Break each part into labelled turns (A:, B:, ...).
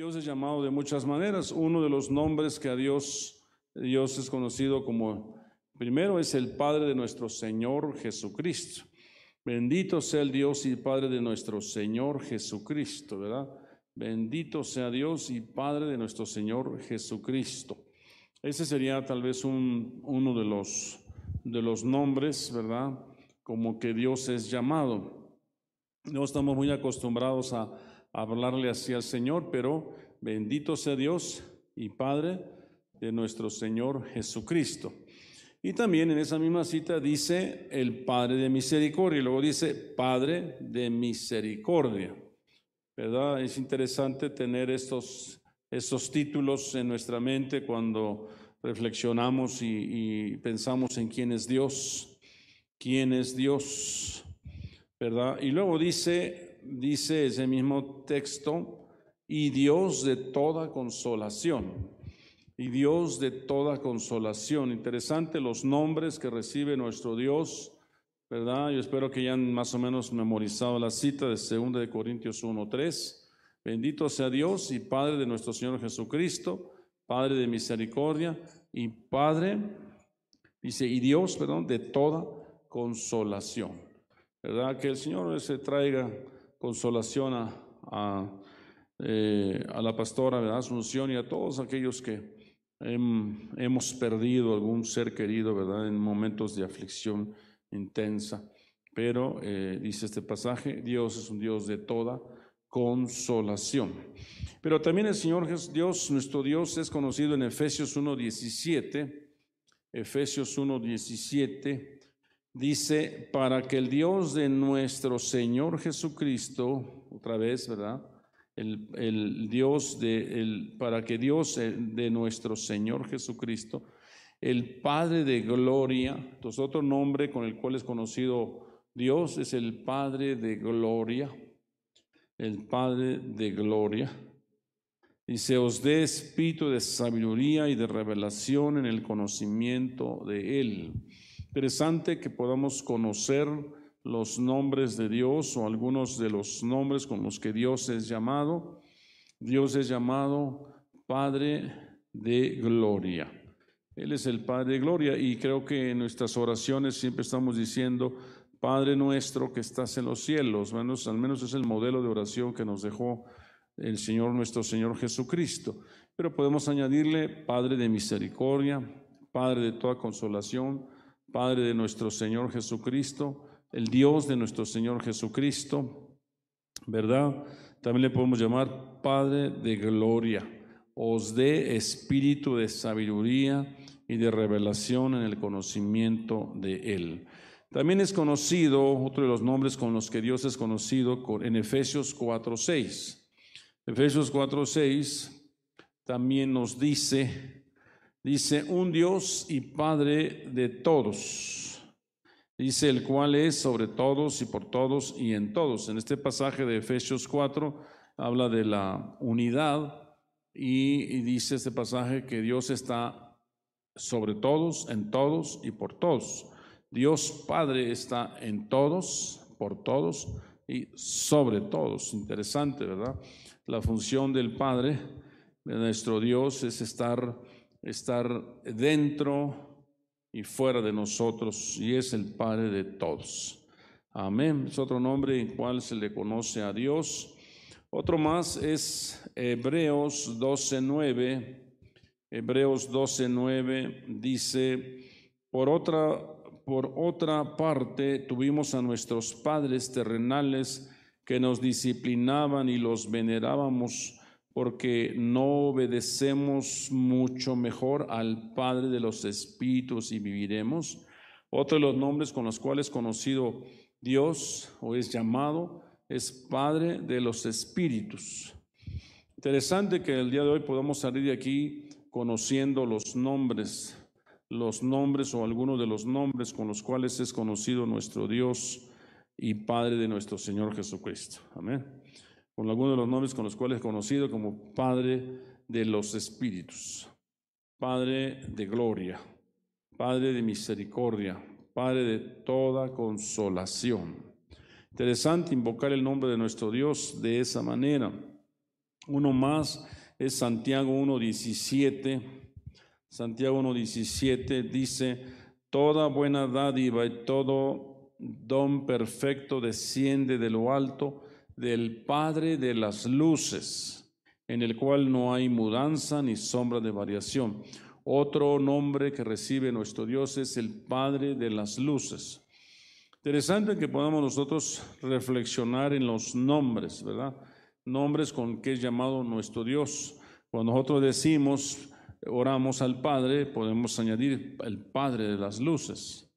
A: Dios es llamado de muchas maneras. Uno de los nombres que a Dios, Dios es conocido como, primero es el Padre de nuestro Señor Jesucristo. Bendito sea el Dios y Padre de nuestro Señor Jesucristo, ¿verdad? Bendito sea Dios y Padre de nuestro Señor Jesucristo. Ese sería tal vez un, uno de los, de los nombres, ¿verdad? Como que Dios es llamado. No estamos muy acostumbrados a hablarle así al Señor, pero bendito sea Dios y Padre de nuestro Señor Jesucristo. Y también en esa misma cita dice el Padre de misericordia, y luego dice Padre de misericordia. ¿Verdad? Es interesante tener estos, estos títulos en nuestra mente cuando reflexionamos y pensamos en quién es Dios, quién es Dios, ¿verdad? Y luego dice dice ese mismo texto, y Dios de toda consolación. Y Dios de toda consolación. Interesante los nombres que recibe nuestro Dios, ¿verdad? Yo espero que ya han más o menos memorizado la cita de 2 de Corintios 1:3. Bendito sea Dios y Padre de nuestro Señor Jesucristo, Padre de misericordia y Padre, dice, y Dios, perdón, de toda consolación. ¿Verdad? Que el Señor se traiga consolación a, eh, a, la pastora de Asunción y a todos aquellos que hemos perdido algún ser querido, ¿verdad? En momentos de aflicción intensa. Pero, eh, dice este pasaje, Dios es un Dios de toda consolación. Pero también el Señor Dios, nuestro Dios, es conocido en Efesios 1.17. Efesios 1.17 dice, para que el Dios de nuestro Señor Jesucristo, otra vez, ¿verdad? El, Dios de, el, para que Dios eh, de nuestro Señor Jesucristo, el Padre de gloria, entonces otro nombre con el cual es conocido Dios es el Padre de gloria, el Padre de gloria. Y se os dé espíritu de sabiduría y de revelación en el conocimiento de Él Interesante que podamos conocer los nombres de Dios o algunos de los nombres con los que Dios es llamado. Dios es llamado Padre de Gloria. Él es el Padre de Gloria y creo que en nuestras oraciones siempre estamos diciendo, Padre nuestro que estás en los cielos, al menos es el modelo de oración que nos dejó el Señor nuestro Señor Jesucristo. Pero podemos añadirle Padre de misericordia, Padre de toda consolación, Padre de nuestro Señor Jesucristo, el Dios de nuestro Señor Jesucristo, ¿verdad? También le podemos llamar Padre de gloria. Os dé espíritu de sabiduría y de revelación en el conocimiento de Él. También es conocido, otro de los nombres con los que Dios es conocido, en Efesios 4.6. Efesios 4.6 también nos dice, Dice, un Dios y Padre de todos. Dice, el cual es sobre todos y por todos y en todos. En este pasaje de Efesios 4 habla de la unidad y, dice este pasaje que Dios está sobre todos, en todos y por todos. Dios Padre está en todos, por todos y sobre todos. Interesante, ¿verdad? La función del Padre, de nuestro Dios, es estar estar dentro y fuera de nosotros y es el Padre de todos. Amén. Es otro nombre en cual se le conoce a Dios. Otro más es Hebreos 12:9. Hebreos 12:9 dice, por otra por otra parte tuvimos a nuestros padres terrenales que nos disciplinaban y los venerábamos porque no obedecemos mucho mejor al Padre de los Espíritus y viviremos. Otro de los nombres con los cuales es conocido Dios o es llamado es Padre de los Espíritus. Interesante que el día de hoy podamos salir de aquí conociendo los nombres, los nombres o algunos de los nombres con los cuales es conocido nuestro Dios y Padre de nuestro Señor Jesucristo. Amén con algunos de los nombres con los cuales es conocido como Padre de los Espíritus, Padre de Gloria, Padre de Misericordia, Padre de toda consolación. Interesante invocar el nombre de nuestro Dios de esa manera. Uno más es Santiago 1.17. Santiago 1.17 dice, toda buena dádiva y todo don perfecto desciende de lo alto del Padre de las luces, en el cual no hay mudanza ni sombra de variación. Otro nombre que recibe nuestro Dios es el Padre de las luces. Interesante que podamos nosotros reflexionar en los nombres, ¿verdad? Nombres con que es llamado nuestro Dios. Cuando nosotros decimos, oramos al Padre, podemos añadir el Padre de las luces,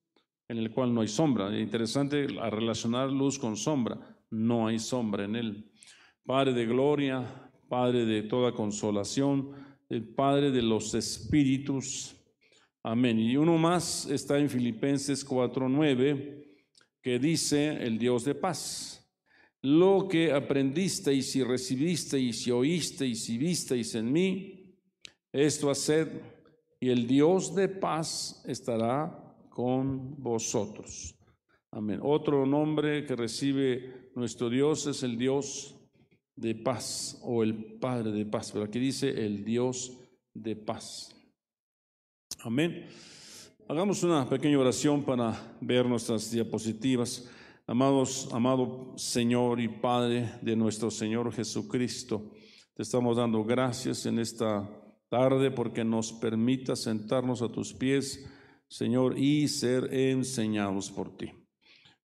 A: en el cual no hay sombra. Es interesante relacionar luz con sombra, no hay sombra en él. Padre de gloria, Padre de toda consolación, el Padre de los espíritus. Amén. Y uno más está en Filipenses 4:9 que dice el Dios de paz. Lo que aprendisteis y recibisteis y oísteis y visteis en mí, esto haced, y el Dios de paz estará con vosotros. Amén. Otro nombre que recibe nuestro Dios es el Dios de paz o el Padre de paz, pero aquí dice el Dios de paz. Amén. Hagamos una pequeña oración para ver nuestras diapositivas. Amados, amado Señor y Padre de nuestro Señor Jesucristo, te estamos dando gracias en esta tarde porque nos permita sentarnos a tus pies, Señor, y ser enseñados por ti.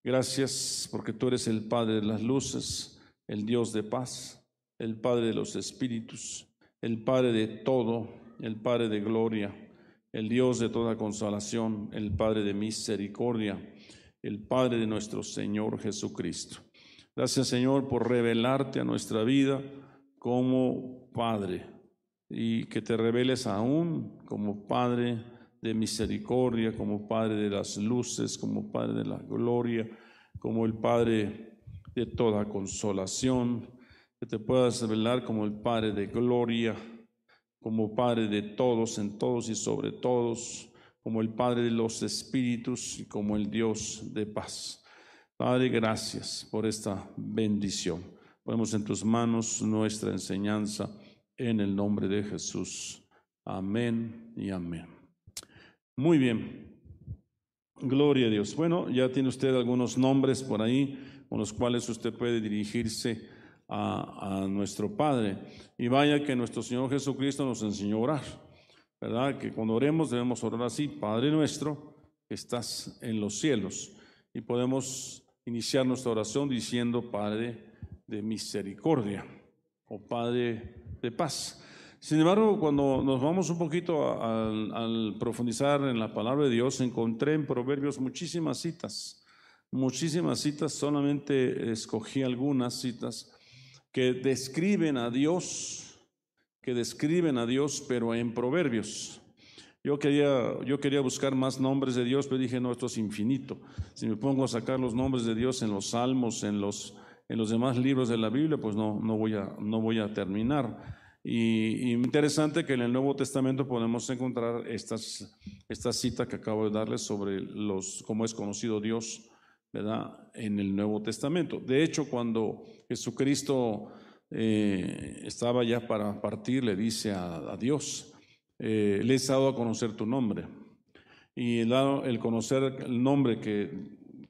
A: Gracias porque tú eres el Padre de las luces, el Dios de paz, el Padre de los espíritus, el Padre de todo, el Padre de gloria el Dios de toda consolación, el Padre de misericordia, el Padre de nuestro Señor Jesucristo. Gracias Señor por revelarte a nuestra vida como Padre y que te reveles aún como Padre de misericordia, como Padre de las luces, como Padre de la gloria, como el Padre de toda consolación, que te puedas revelar como el Padre de gloria como Padre de todos, en todos y sobre todos, como el Padre de los Espíritus y como el Dios de paz. Padre, gracias por esta bendición. Ponemos en tus manos nuestra enseñanza en el nombre de Jesús. Amén y amén. Muy bien. Gloria a Dios. Bueno, ya tiene usted algunos nombres por ahí con los cuales usted puede dirigirse a, nuestro Padre. Y vaya que nuestro Señor Jesucristo nos enseñó a orar, ¿verdad? Que cuando oremos debemos orar así, Padre nuestro, que estás en los cielos. Y podemos iniciar nuestra oración diciendo, Padre de misericordia o Padre de paz. Sin embargo, cuando nos vamos un poquito al profundizar en la palabra de Dios, encontré en Proverbios muchísimas citas, muchísimas citas, solamente escogí algunas citas que describen a Dios, que describen a Dios, pero en proverbios. Yo quería, yo quería buscar más nombres de Dios, pero dije, no, esto es infinito. Si me pongo a sacar los nombres de Dios en los salmos, en los, en los demás libros de la Biblia, pues no, no, voy, a, no voy a terminar. Y, interesante que en el Nuevo Testamento podemos encontrar estas, esta cita que acabo de darles sobre los, cómo es conocido Dios. En el Nuevo Testamento. De hecho, cuando Jesucristo eh, estaba ya para partir, le dice a, Dios, eh, le he dado a conocer tu nombre. Y el, el conocer el nombre que,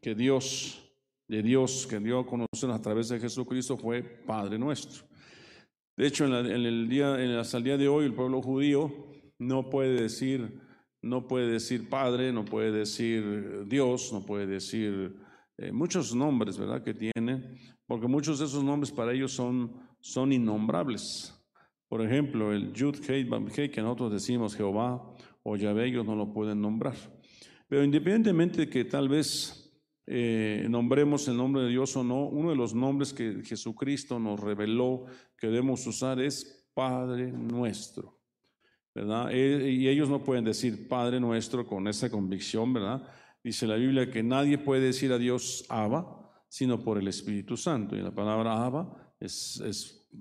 A: que Dios, de Dios, que dio a conocer a través de Jesucristo fue Padre nuestro. De hecho, en, el día, en, hasta el día de hoy, el pueblo judío no puede decir, no puede decir Padre, no puede decir Dios, no puede decir eh, muchos nombres, ¿verdad? Que tiene, porque muchos de esos nombres para ellos son, son innombrables. Por ejemplo, el Yud Hei Hei, que nosotros decimos Jehová o Yahvé, ellos no lo pueden nombrar. Pero independientemente de que tal vez eh, nombremos el nombre de Dios o no, uno de los nombres que Jesucristo nos reveló que debemos usar es Padre nuestro. ¿verdad? Eh, y ellos no pueden decir Padre nuestro con esa convicción, ¿verdad? Dice la Biblia que nadie puede decir a Dios Abba, sino por el Espíritu Santo. Y la palabra Abba es,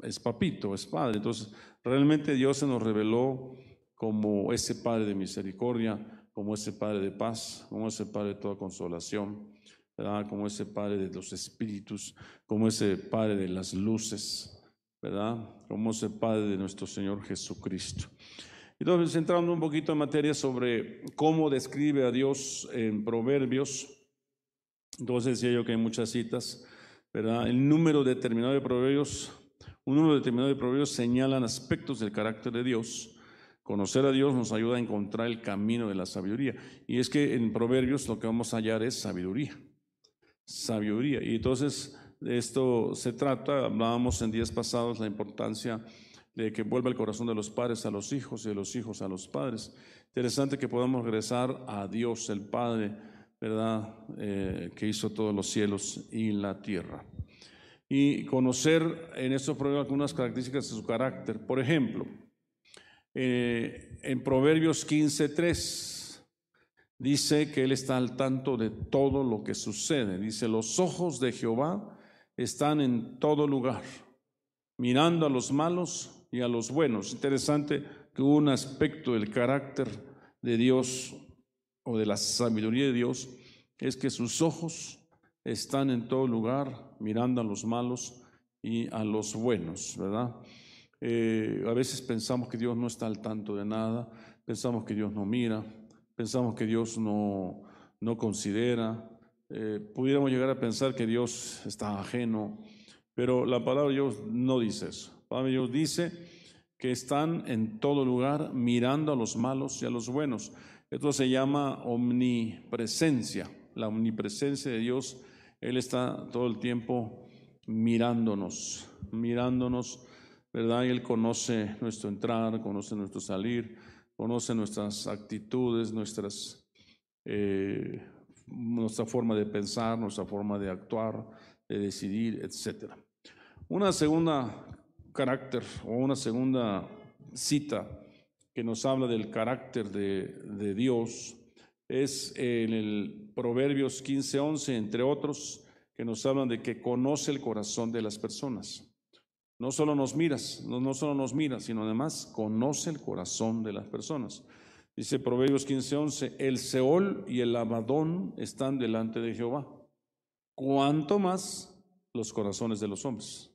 A: es, papito, es padre. Entonces, realmente Dios se nos reveló como ese Padre de misericordia, como ese Padre de paz, como ese Padre de toda consolación, como ese Padre de los espíritus, como ese Padre de las luces. ¿verdad? Como es el Padre de nuestro Señor Jesucristo. Entonces, entrando un poquito en materia sobre cómo describe a Dios en Proverbios, entonces decía yo que hay muchas citas, ¿verdad? El número determinado de Proverbios, un número determinado de Proverbios señalan aspectos del carácter de Dios. Conocer a Dios nos ayuda a encontrar el camino de la sabiduría. Y es que en Proverbios lo que vamos a hallar es sabiduría. Sabiduría. Y entonces de esto se trata, hablábamos en días pasados la importancia de que vuelva el corazón de los padres a los hijos y de los hijos a los padres. Interesante que podamos regresar a Dios, el Padre, ¿verdad? Eh, que hizo todos los cielos y la tierra. Y conocer en estos problemas algunas características de su carácter. Por ejemplo, eh, en Proverbios 15.3 dice que Él está al tanto de todo lo que sucede. Dice, los ojos de Jehová están en todo lugar, mirando a los malos y a los buenos. Interesante que un aspecto del carácter de Dios o de la sabiduría de Dios es que sus ojos están en todo lugar mirando a los malos y a los buenos, ¿verdad? Eh, a veces pensamos que Dios no está al tanto de nada, pensamos que Dios no mira, pensamos que Dios no, no considera, eh, pudiéramos llegar a pensar que Dios está ajeno, pero la palabra de Dios no dice eso. Dios dice que están en todo lugar mirando a los malos y a los buenos. Esto se llama omnipresencia, la omnipresencia de Dios. Él está todo el tiempo mirándonos, mirándonos, ¿verdad? Y Él conoce nuestro entrar, conoce nuestro salir, conoce nuestras actitudes, nuestras, eh, nuestra forma de pensar, nuestra forma de actuar, de decidir, etc. Una segunda carácter o una segunda cita que nos habla del carácter de, Dios es en el Proverbios 15:11, entre otros, que nos hablan de que conoce el corazón de las personas. No solo nos miras, no, solo nos mira, sino además conoce el corazón de las personas. Dice Proverbios 15:11, el Seol y el Abadón están delante de Jehová. ¿Cuánto más los corazones de los hombres?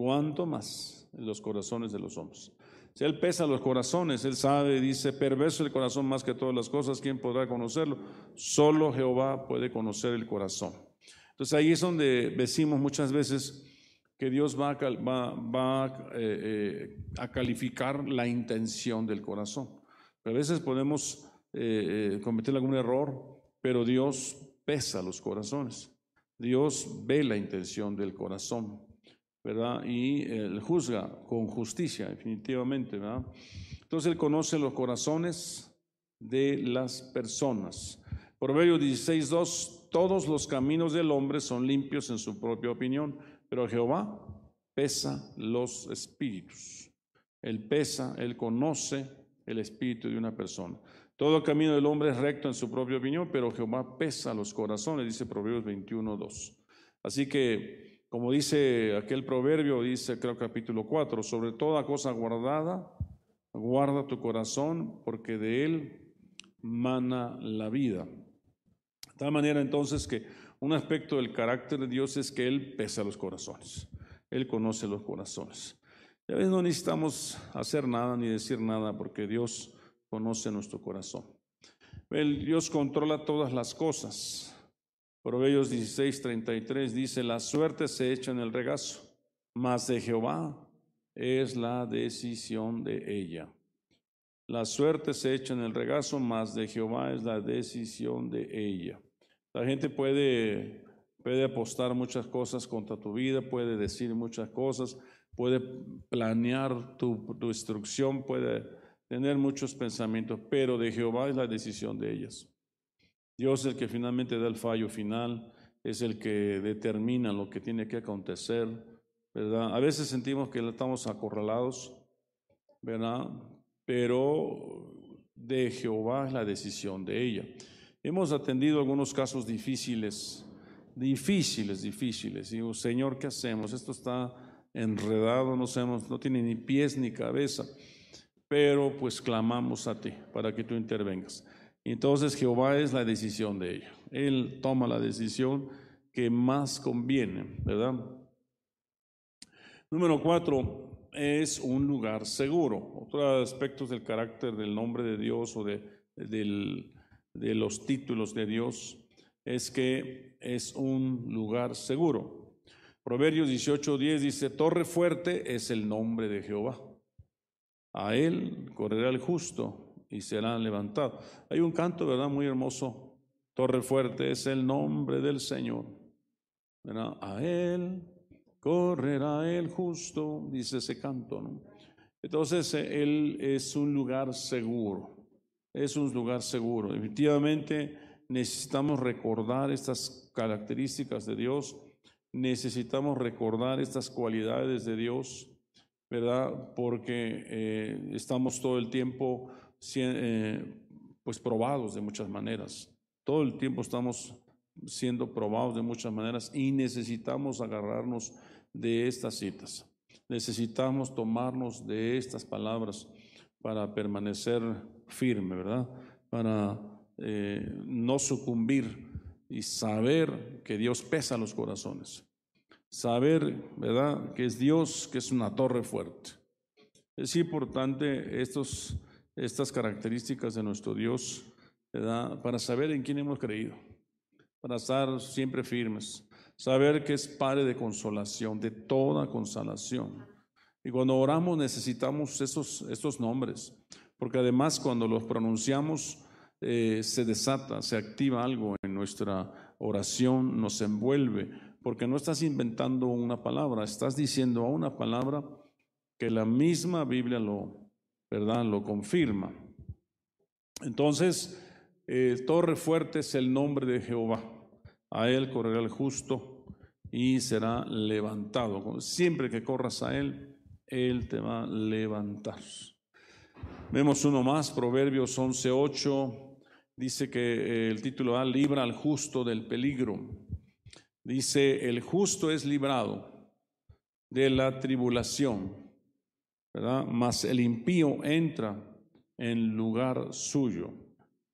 A: cuánto más los corazones de los hombres. Si Él pesa los corazones, Él sabe, dice, perverso el corazón más que todas las cosas, ¿quién podrá conocerlo? Solo Jehová puede conocer el corazón. Entonces ahí es donde decimos muchas veces que Dios va eh, eh, a calificar la intención del corazón. a veces podemos eh, cometer algún error, pero Dios pesa los corazones. Dios ve la intención del corazón. ¿verdad? Y él juzga con justicia, definitivamente, ¿verdad? Entonces él conoce los corazones de las personas. Proverbios 16.2, todos los caminos del hombre son limpios en su propia opinión, pero Jehová pesa los espíritus. Él pesa, él conoce el espíritu de una persona. Todo camino del hombre es recto en su propia opinión, pero Jehová pesa los corazones, dice Proverbios 21.2. Así que como dice aquel proverbio, dice creo capítulo 4, sobre toda cosa guardada, guarda tu corazón, porque de él mana la vida. De tal manera entonces que un aspecto del carácter de Dios es que Él pesa los corazones, Él conoce los corazones. Y a veces no necesitamos hacer nada ni decir nada porque Dios conoce nuestro corazón. El Dios controla todas las cosas. Proverbios 16, 33 dice, la suerte se echa en el regazo, mas de Jehová es la decisión de ella. La suerte se echa en el regazo, mas de Jehová es la decisión de ella. La gente puede, puede apostar muchas cosas contra tu vida, puede decir muchas cosas, puede planear tu, tu instrucción, puede tener muchos pensamientos, pero de Jehová es la decisión de ellas. Dios es el que finalmente da el fallo final, es el que determina lo que tiene que acontecer, ¿verdad? A veces sentimos que estamos acorralados, ¿verdad? Pero de Jehová es la decisión de ella. Hemos atendido algunos casos difíciles, difíciles, difíciles. Digo, Señor, ¿qué hacemos? Esto está enredado, no sabemos, no tiene ni pies ni cabeza. Pero pues clamamos a ti para que tú intervengas. Entonces Jehová es la decisión de ella. Él toma la decisión que más conviene, ¿verdad? Número cuatro, es un lugar seguro. Otros aspectos del carácter del nombre de Dios o de, de los títulos de Dios es que es un lugar seguro. Proverbios 18:10 dice, Torre fuerte es el nombre de Jehová. A él correrá el justo y será levantado. Hay un canto, ¿verdad? Muy hermoso. Torre fuerte es el nombre del Señor. ¿verdad? A él correrá el justo, dice ese canto. ¿no? Entonces, eh, él es un lugar seguro. Es un lugar seguro. Definitivamente necesitamos recordar estas características de Dios. Necesitamos recordar estas cualidades de Dios, ¿verdad? Porque eh, estamos todo el tiempo eh, pues probados de muchas maneras. Todo el tiempo estamos siendo probados de muchas maneras y necesitamos agarrarnos de estas citas. Necesitamos tomarnos de estas palabras para permanecer firme, ¿verdad? Para eh, no sucumbir y saber que Dios pesa los corazones. Saber, ¿verdad? Que es Dios, que es una torre fuerte. Es importante estos estas características de nuestro Dios, ¿verdad? para saber en quién hemos creído, para estar siempre firmes, saber que es Padre de consolación, de toda consolación. Y cuando oramos necesitamos esos, estos nombres, porque además cuando los pronunciamos eh, se desata, se activa algo en nuestra oración, nos envuelve, porque no estás inventando una palabra, estás diciendo una palabra que la misma Biblia lo, ¿verdad? Lo confirma. Entonces, eh, Torre Fuerte es el nombre de Jehová. A él correrá el justo y será levantado. Siempre que corras a él, él te va a levantar. Vemos uno más, Proverbios 11:8. Dice que eh, el título da libra al justo del peligro. Dice, el justo es librado de la tribulación ¿verdad? Mas el impío entra en lugar suyo.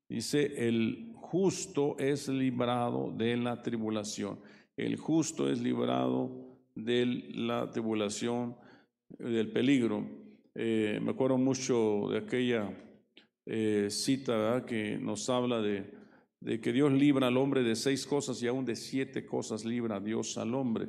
A: Dice, el justo es librado de la tribulación. El justo es librado de la tribulación, del peligro. Eh, me acuerdo mucho de aquella eh, cita que nos habla de, de que Dios libra al hombre de seis cosas y aún de siete cosas libra Dios al hombre.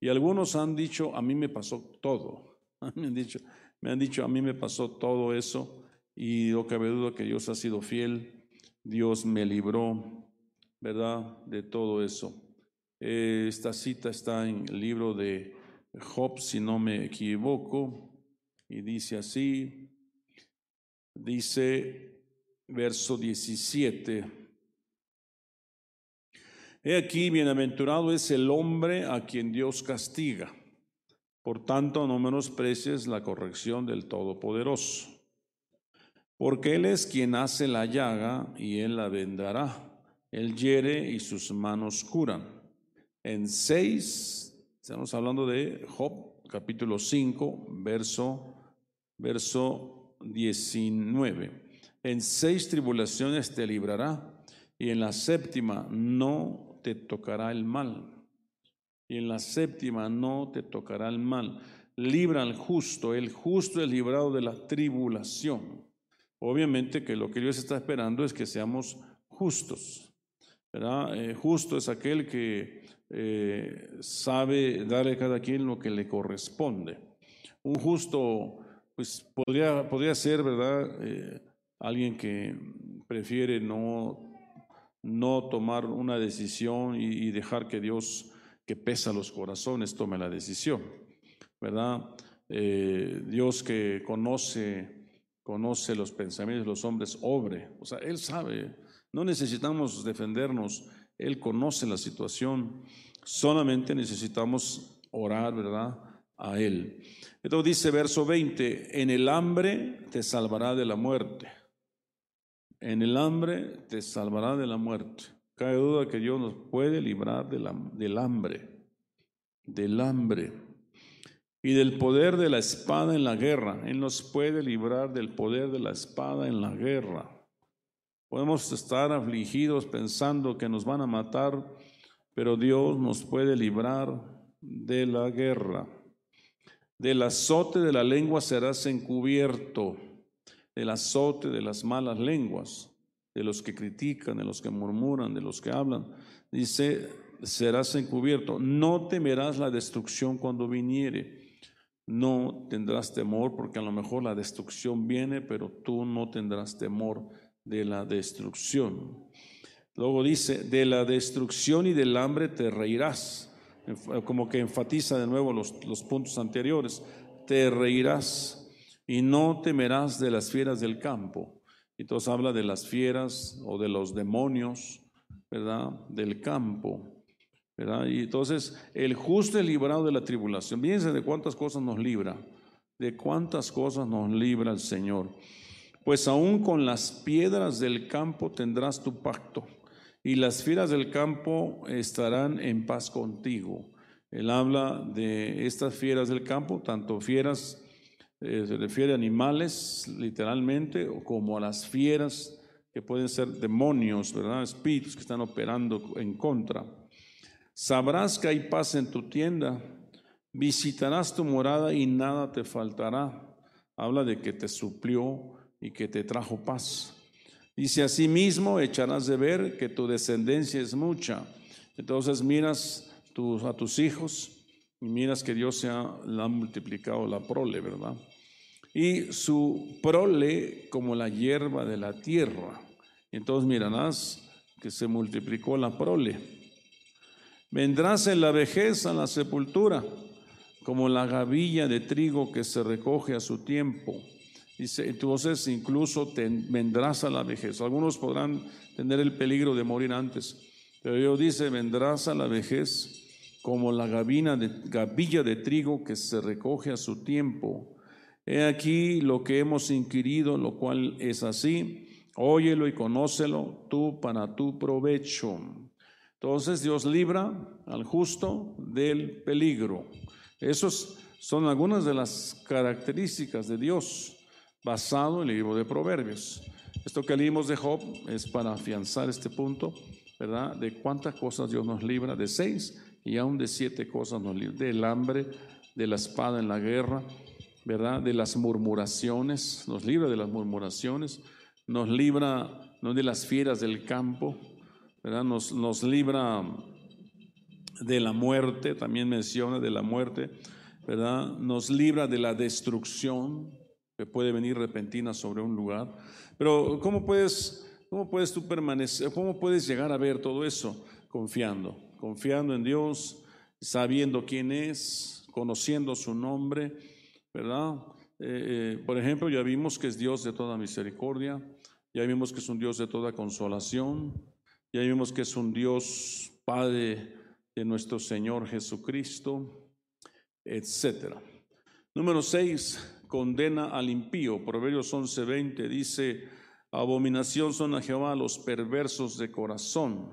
A: Y algunos han dicho, a mí me pasó todo. Me han dicho, me han dicho, a mí me pasó todo eso y no cabe duda que Dios ha sido fiel, Dios me libró, ¿verdad? De todo eso. esta cita está en el libro de Job, si no me equivoco, y dice así, dice verso 17. He aquí, bienaventurado es el hombre a quien Dios castiga por tanto, no menosprecies la corrección del Todopoderoso, porque Él es quien hace la llaga y Él la vendará. Él hiere y sus manos curan. En 6, estamos hablando de Job, capítulo 5, verso, verso 19. En seis tribulaciones te librará y en la séptima no te tocará el mal y en la séptima no te tocará el mal. Libra al justo, el justo es librado de la tribulación. Obviamente que lo que Dios está esperando es que seamos justos. Eh, justo es aquel que eh, sabe darle a cada quien lo que le corresponde. Un justo, pues podría, podría ser, ¿verdad? Eh, alguien que prefiere no, no tomar una decisión y dejar que Dios que pesa los corazones tome la decisión, ¿verdad? Eh, Dios que conoce, conoce los pensamientos de los hombres, obre, o sea, Él sabe, no necesitamos defendernos, Él conoce la situación, solamente necesitamos orar, ¿verdad? A Él. Entonces dice verso 20, en el hambre te salvará de la muerte, en el hambre te salvará de la muerte. Cabe duda que Dios nos puede librar del hambre, del hambre y del poder de la espada en la guerra. Él nos puede librar del poder de la espada en la guerra. Podemos estar afligidos pensando que nos van a matar, pero Dios nos puede librar de la guerra. Del azote de la lengua serás encubierto, del azote de las malas lenguas, de los que critican, de los que murmuran, de los que hablan. Dice, serás encubierto. No temerás la destrucción cuando viniere. No tendrás temor porque a lo mejor la destrucción viene, pero tú no tendrás temor de la destrucción. Luego dice, de la destrucción y del hambre te reirás como que enfatiza de nuevo los, los puntos anteriores, te reirás y no temerás de las fieras del campo. Entonces habla de las fieras o de los demonios, ¿verdad? Del campo. ¿verdad? Y entonces el justo es librado de la tribulación. Fíjense de cuántas cosas nos libra, de cuántas cosas nos libra el Señor. Pues aún con las piedras del campo tendrás tu pacto y las fieras del campo estarán en paz contigo. Él habla de estas fieras del campo, tanto fieras, eh, se refiere a animales literalmente, como a las fieras que pueden ser demonios, ¿verdad? Espíritus que están operando en contra. Sabrás que hay paz en tu tienda, visitarás tu morada y nada te faltará. Habla de que te suplió y que te trajo paz. Dice, asimismo echarás de ver que tu descendencia es mucha. Entonces miras a tus hijos y miras que Dios se ha, ha multiplicado la prole, ¿verdad? Y su prole como la hierba de la tierra. Entonces mirarás que se multiplicó la prole. Vendrás en la vejez a la sepultura, como la gavilla de trigo que se recoge a su tiempo Dice, entonces incluso vendrás a la vejez. Algunos podrán tener el peligro de morir antes, pero Dios dice, vendrás a la vejez como la gavina de, gavilla de trigo que se recoge a su tiempo. He aquí lo que hemos inquirido, lo cual es así. Óyelo y conócelo tú para tu provecho. Entonces Dios libra al justo del peligro. Esas son algunas de las características de Dios basado en el libro de Proverbios. Esto que leímos de Job es para afianzar este punto, ¿verdad? De cuántas cosas Dios nos libra, de seis y aún de siete cosas nos libra, del hambre, de la espada en la guerra, ¿verdad? De las murmuraciones, nos libra de las murmuraciones, nos libra de las fieras del campo, ¿verdad? Nos, nos libra de la muerte, también menciona de la muerte, ¿verdad? Nos libra de la destrucción, que puede venir repentina sobre un lugar. Pero ¿cómo puedes, cómo puedes tú permanecer, cómo puedes llegar a ver todo eso? Confiando, confiando en Dios, sabiendo quién es, conociendo su nombre, ¿verdad? Eh, eh, por ejemplo, ya vimos que es Dios de toda misericordia, ya vimos que es un Dios de toda consolación, ya vimos que es un Dios Padre de nuestro Señor Jesucristo, etcétera. Número seis, condena al impío. Proverbios 11:20 dice, abominación son a Jehová los perversos de corazón,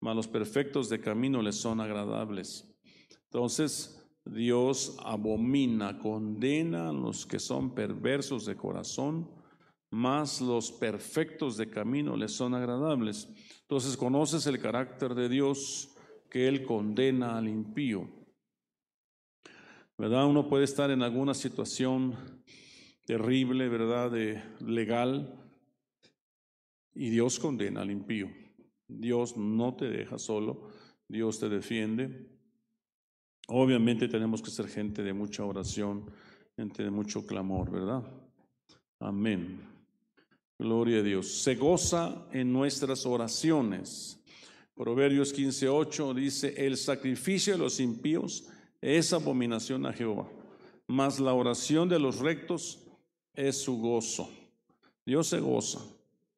A: mas los perfectos de camino les son agradables. Entonces, Dios abomina, condena a los que son perversos de corazón, mas los perfectos de camino les son agradables. Entonces, conoces el carácter de Dios que Él condena al impío. ¿Verdad? Uno puede estar en alguna situación terrible, ¿verdad? De legal y Dios condena al impío. Dios no te deja solo, Dios te defiende. Obviamente tenemos que ser gente de mucha oración, gente de mucho clamor, ¿verdad? Amén. Gloria a Dios. Se goza en nuestras oraciones. Proverbios 15:8 dice, el sacrificio de los impíos es abominación a Jehová, mas la oración de los rectos es su gozo. Dios se goza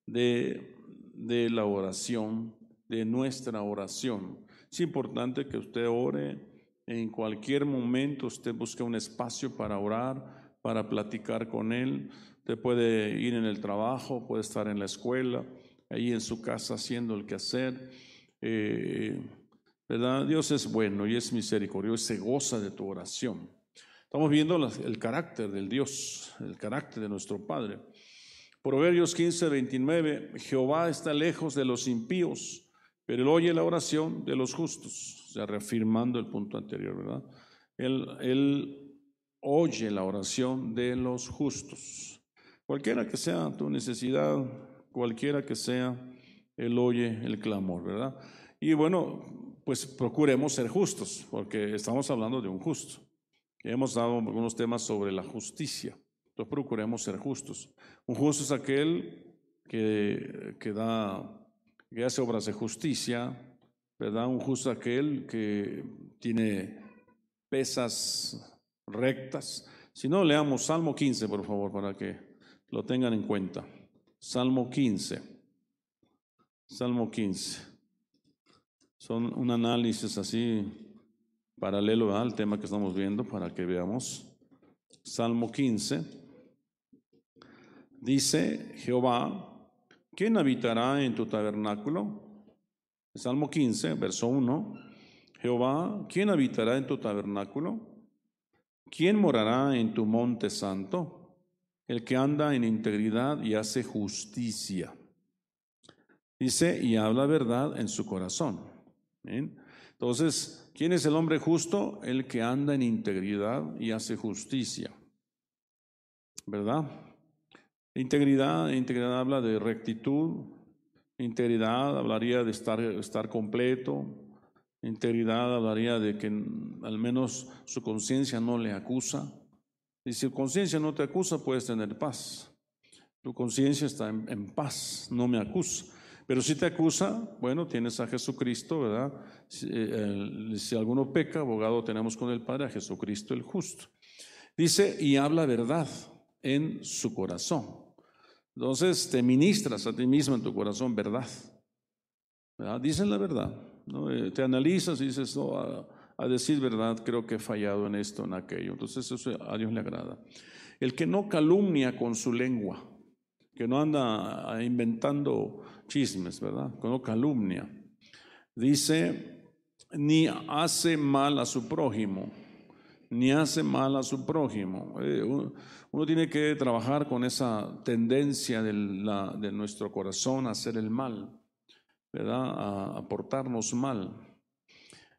A: de, de la oración, de nuestra oración. Es importante que usted ore en cualquier momento, usted busque un espacio para orar, para platicar con Él. Usted puede ir en el trabajo, puede estar en la escuela, ahí en su casa haciendo el quehacer. Eh, ¿verdad? Dios es bueno y es misericordioso, se goza de tu oración. Estamos viendo el carácter del Dios, el carácter de nuestro Padre. Proverbios 15, 29, Jehová está lejos de los impíos, pero él oye la oración de los justos, o sea, reafirmando el punto anterior, ¿verdad? Él, él oye la oración de los justos. Cualquiera que sea tu necesidad, cualquiera que sea, Él oye el clamor, ¿verdad? Y bueno, pues procuremos ser justos, porque estamos hablando de un justo. Hemos dado algunos temas sobre la justicia, entonces procuremos ser justos. Un justo es aquel que, que da, que hace obras de justicia, ¿verdad? Un justo es aquel que tiene pesas rectas. Si no, leamos Salmo 15, por favor, para que lo tengan en cuenta. Salmo 15. Salmo 15. Son un análisis así paralelo al tema que estamos viendo para que veamos. Salmo 15. Dice Jehová, ¿quién habitará en tu tabernáculo? Salmo 15, verso 1. Jehová, ¿quién habitará en tu tabernáculo? ¿Quién morará en tu monte santo? El que anda en integridad y hace justicia. Dice, y habla verdad en su corazón. Entonces, ¿quién es el hombre justo? El que anda en integridad y hace justicia. ¿Verdad? Integridad, integridad habla de rectitud. Integridad hablaría de estar, estar completo, Integridad hablaría de que al menos su conciencia no le acusa. Y si su conciencia no te acusa, puedes tener paz. Tu conciencia está en, paz, no me acusa. Pero si te acusa, bueno, tienes a Jesucristo, ¿verdad? Si, eh, si, alguno peca, abogado tenemos con el Padre, a Jesucristo el justo. Dice, y habla verdad en su corazón. Entonces te ministras a ti mismo en tu corazón verdad. ¿verdad? Dicen la verdad. ¿no? Eh, te analizas y dices, no, a, decir verdad, creo que he fallado en esto, en aquello. Entonces eso a Dios le agrada. El que no calumnia con su lengua, que no anda inventando chismes, ¿verdad? Que no calumnia. Dice, ni hace mal a su prójimo, ni hace mal a su prójimo. Eh, uno, tiene que trabajar con esa tendencia de, de nuestro corazón a hacer el mal. ¿verdad? a, portarnos mal.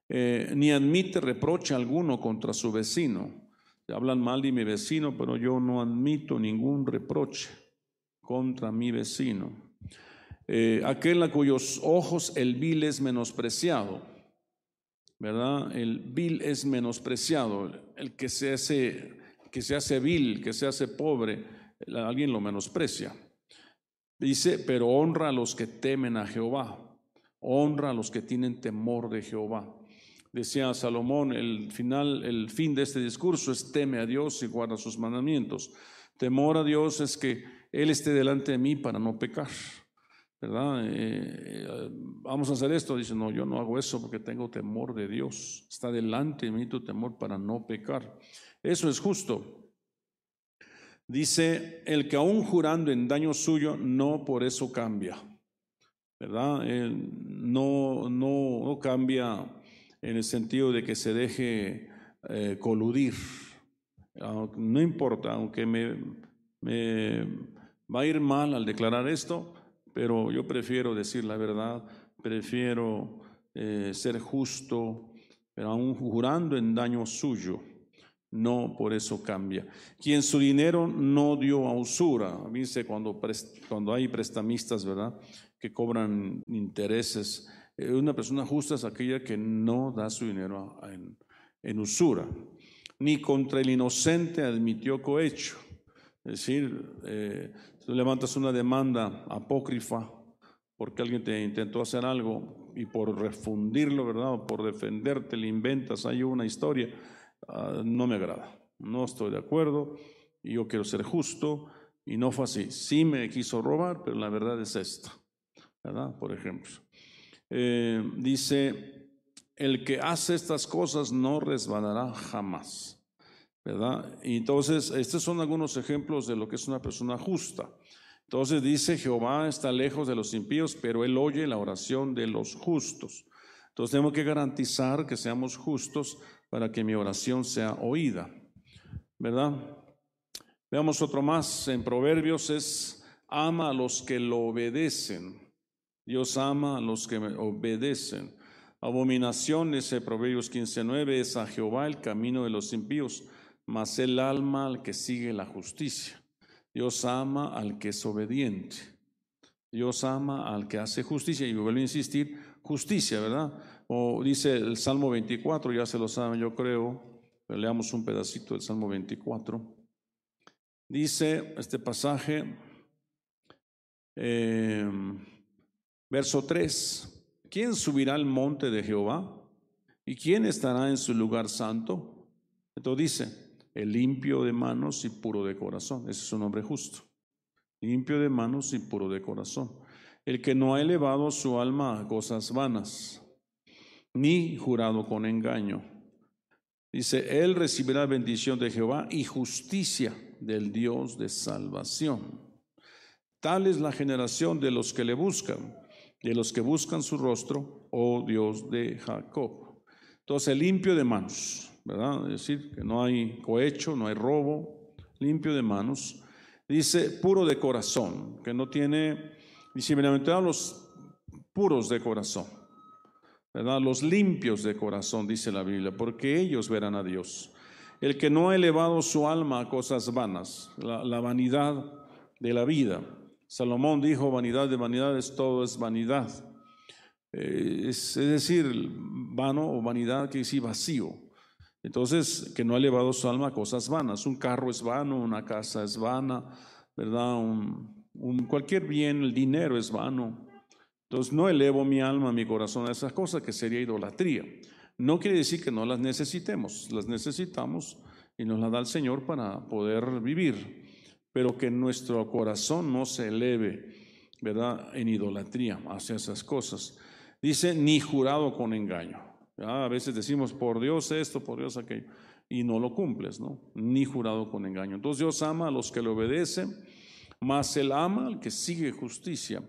A: Eh, ni admite reproche alguno contra su vecino. Hablan mal de mi vecino, pero yo no admito ningún reproche contra mi vecino. Eh, aquel a cuyos ojos el vil es menospreciado, ¿verdad? El vil es menospreciado, el que se hace, que se hace vil, que se hace pobre, alguien lo menosprecia. Dice, pero honra a los que temen a Jehová honra a los que tienen temor de Jehová. Decía Salomón, el final, el fin de este discurso es teme a Dios y guarda sus mandamientos. Temor a Dios es que Él esté delante de mí para no pecar. ¿Verdad? Eh, eh, vamos a hacer esto. Dice, no, yo no hago eso porque tengo temor de Dios. Está delante de mí tu temor para no pecar. Eso es justo. Dice, el que aún jurando en daño suyo, no por eso cambia. ¿verdad? no, no, cambia en el sentido de que se deje eh, coludir. No importa, aunque me, me va a ir mal al declarar esto, pero yo prefiero decir la verdad, prefiero eh, ser justo, pero aún jurando en daño suyo, no por eso cambia. Quien su dinero no dio a usura, dice cuando, cuando hay prestamistas, ¿verdad? que cobran intereses. Eh, una persona justa es aquella que no da su dinero en, usura, ni contra el inocente admitió cohecho. Es decir, eh, tú levantas una demanda apócrifa porque alguien te intentó hacer algo y por refundirlo, ¿verdad? O por defenderte le inventas, hay una historia, ah, no me agrada, no estoy de acuerdo, y yo quiero ser justo, y no fue así. Sí me quiso robar, pero la verdad es esta. ¿verdad? Por ejemplo. Eh, dice, el que hace estas cosas no resbalará jamás, ¿verdad? Y entonces, estos son algunos ejemplos de lo que es una persona justa. Entonces dice, Jehová está lejos de los impíos, pero él oye la oración de los justos. Entonces tenemos que garantizar que seamos justos para que mi oración sea oída, ¿verdad? Veamos otro más en Proverbios, es ama a los que lo obedecen. Dios ama a los que obedecen. Abominación, dice Proverbios 15:9, es a Jehová el camino de los impíos, mas el alma al que sigue la justicia. Dios ama al que es obediente. Dios ama al que hace justicia. Y vuelvo a insistir, justicia, ¿verdad? O dice el Salmo 24, ya se lo saben, yo creo. Pero leamos un pedacito del Salmo 24. Dice este pasaje, eh, verso 3, ¿quién subirá al monte de Jehová? ¿Y quién estará en su lugar santo? Entonces dice, el limpio de manos y puro de corazón. Ese es un hombre justo. Limpio de manos y puro de corazón. El que no ha elevado su alma a cosas vanas, ni jurado con engaño. Dice, él recibirá bendición de Jehová y justicia del Dios de salvación. Tal es la generación de los que le buscan, de los que buscan su rostro, oh Dios de Jacob. Entonces, limpio de manos, ¿verdad? Es decir, que no hay cohecho, no hay robo, limpio de manos. Dice puro de corazón, que no tiene, dice, a los puros de corazón, ¿verdad? Los limpios de corazón, dice la Biblia, porque ellos verán a Dios. El que no ha elevado su alma a cosas vanas, la, vanidad de la vida. Salomón dijo, vanidad de vanidades, todo es vanidad. Eh, es, es, decir, vano o vanidad que decir vacío. Entonces, que no ha elevado su alma a cosas vanas. Un carro es vano, una casa es vana, ¿verdad? Un, cualquier bien, el dinero es vano. Entonces, no elevo mi alma, mi corazón a esas cosas, que sería idolatría. No quiere decir que no las necesitemos, las necesitamos y nos las da el Señor para poder vivir, pero que nuestro corazón no se eleve, ¿verdad?, en idolatría hacia esas cosas. Dice, ni jurado con engaño. A veces decimos, por Dios esto, por Dios aquello, y no lo cumples, ¿no? Ni jurado con engaño. Entonces Dios ama a los que le obedecen, más Él ama al que sigue justicia.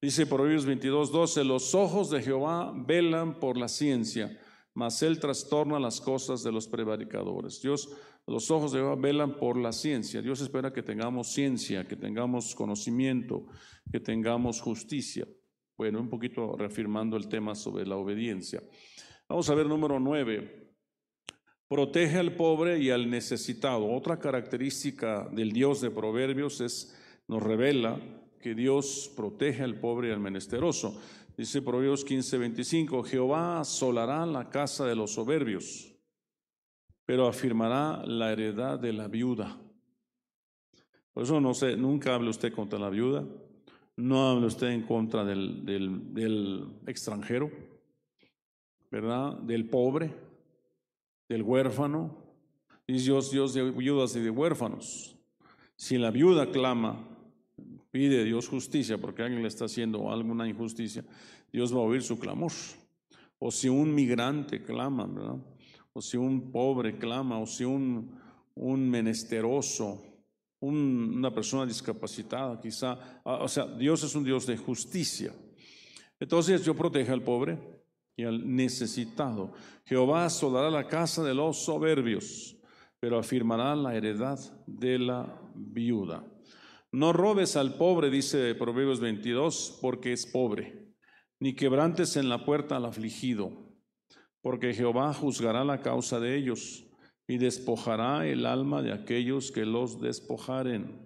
A: Dice Proverbios 22, 12, los ojos de Jehová velan por la ciencia, mas Él trastorna las cosas de los prevaricadores. Dios, los ojos de Jehová velan por la ciencia. Dios espera que tengamos ciencia, que tengamos conocimiento, que tengamos justicia. Bueno, un poquito reafirmando el tema sobre la obediencia. Vamos a ver número nueve. Protege al pobre y al necesitado. Otra característica del Dios de Proverbios es, nos revela que Dios protege al pobre y al menesteroso. Dice Proverbios 15, 25, Jehová asolará la casa de los soberbios, pero afirmará la heredad de la viuda. Por eso no sé, nunca hable usted contra la viuda, no hable usted en contra del, del extranjero ¿verdad? Del pobre, del huérfano. Dice Dios, Dios de viudas y de huérfanos. Si la viuda clama, pide a Dios justicia porque alguien le está haciendo alguna injusticia, Dios va a oír su clamor. O si un migrante clama, ¿verdad? O si un pobre clama, o si un, menesteroso, una persona discapacitada, quizá. Ah, o sea, Dios es un Dios de justicia. Entonces yo protege al pobre, y al necesitado. Jehová asolará la casa de los soberbios, pero afirmará la heredad de la viuda. No robes al pobre, dice Proverbios 22, porque es pobre, ni quebrantes en la puerta al afligido, porque Jehová juzgará la causa de ellos y despojará el alma de aquellos que los despojaren,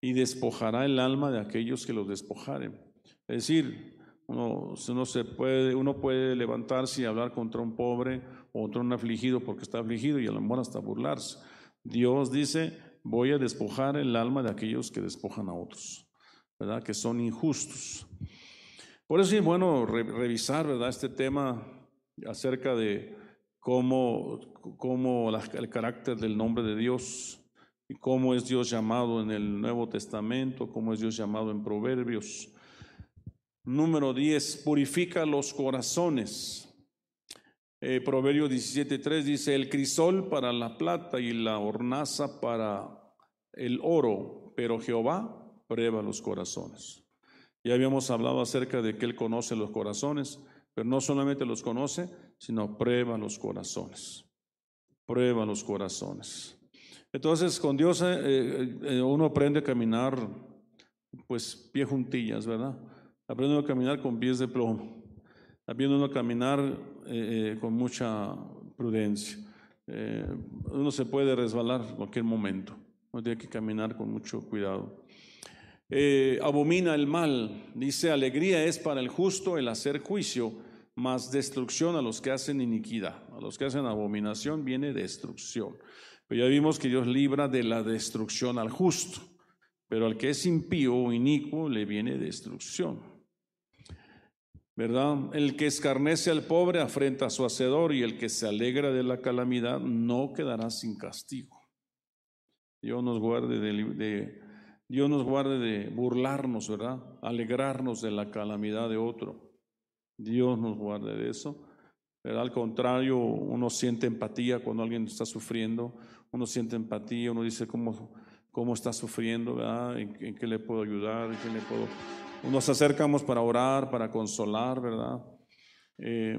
A: y despojará el alma de aquellos que los despojaren. Es decir, uno, se puede, uno puede levantarse y hablar contra un pobre o contra un afligido porque está afligido y a lo mejor hasta burlarse. Dios dice, voy a despojar el alma de aquellos que despojan a otros, ¿verdad? Que son injustos. Por eso es bueno revisar, ¿verdad? Este tema acerca de cómo, cómo el carácter del nombre de Dios y cómo es Dios llamado en el Nuevo Testamento, cómo es Dios llamado en Proverbios. Número 10, purifica los corazones. Eh, Proverbio 17.3 dice, el crisol para la plata y la hornaza para el oro, pero Jehová prueba los corazones. Ya habíamos hablado acerca de que Él conoce los corazones, pero no solamente los conoce, sino prueba los corazones. Prueba los corazones. Entonces, con Dios eh, eh, uno aprende a caminar, pues, pie juntillas, ¿verdad? Aprendiendo a caminar con pies de plomo, aprendiendo a caminar eh, eh, con mucha prudencia. eh, uno se puede resbalar en cualquier momento. Uno tiene que caminar con mucho cuidado. Abomina el mal. Dice, alegría es para el justo el hacer juicio, más destrucción a los que hacen iniquidad. A los que hacen abominación viene destrucción. Pero ya vimos que Dios libra de la destrucción al justo, pero al que es impío o inicuo le viene destrucción. ¿Verdad? El que escarnece al pobre afrenta a su hacedor y el que se alegra de la calamidad no quedará sin castigo. Dios nos guarde de, Dios nos guarde de burlarnos, ¿verdad? Alegrarnos de la calamidad de otro. Dios nos guarde de eso. Pero al contrario, uno siente empatía cuando alguien está sufriendo, uno siente empatía, uno dice cómo, cómo está sufriendo, ¿verdad? ¿En, qué le puedo ayudar? ¿En qué le puedo nos acercamos para orar, para consolar, ¿verdad? Eh,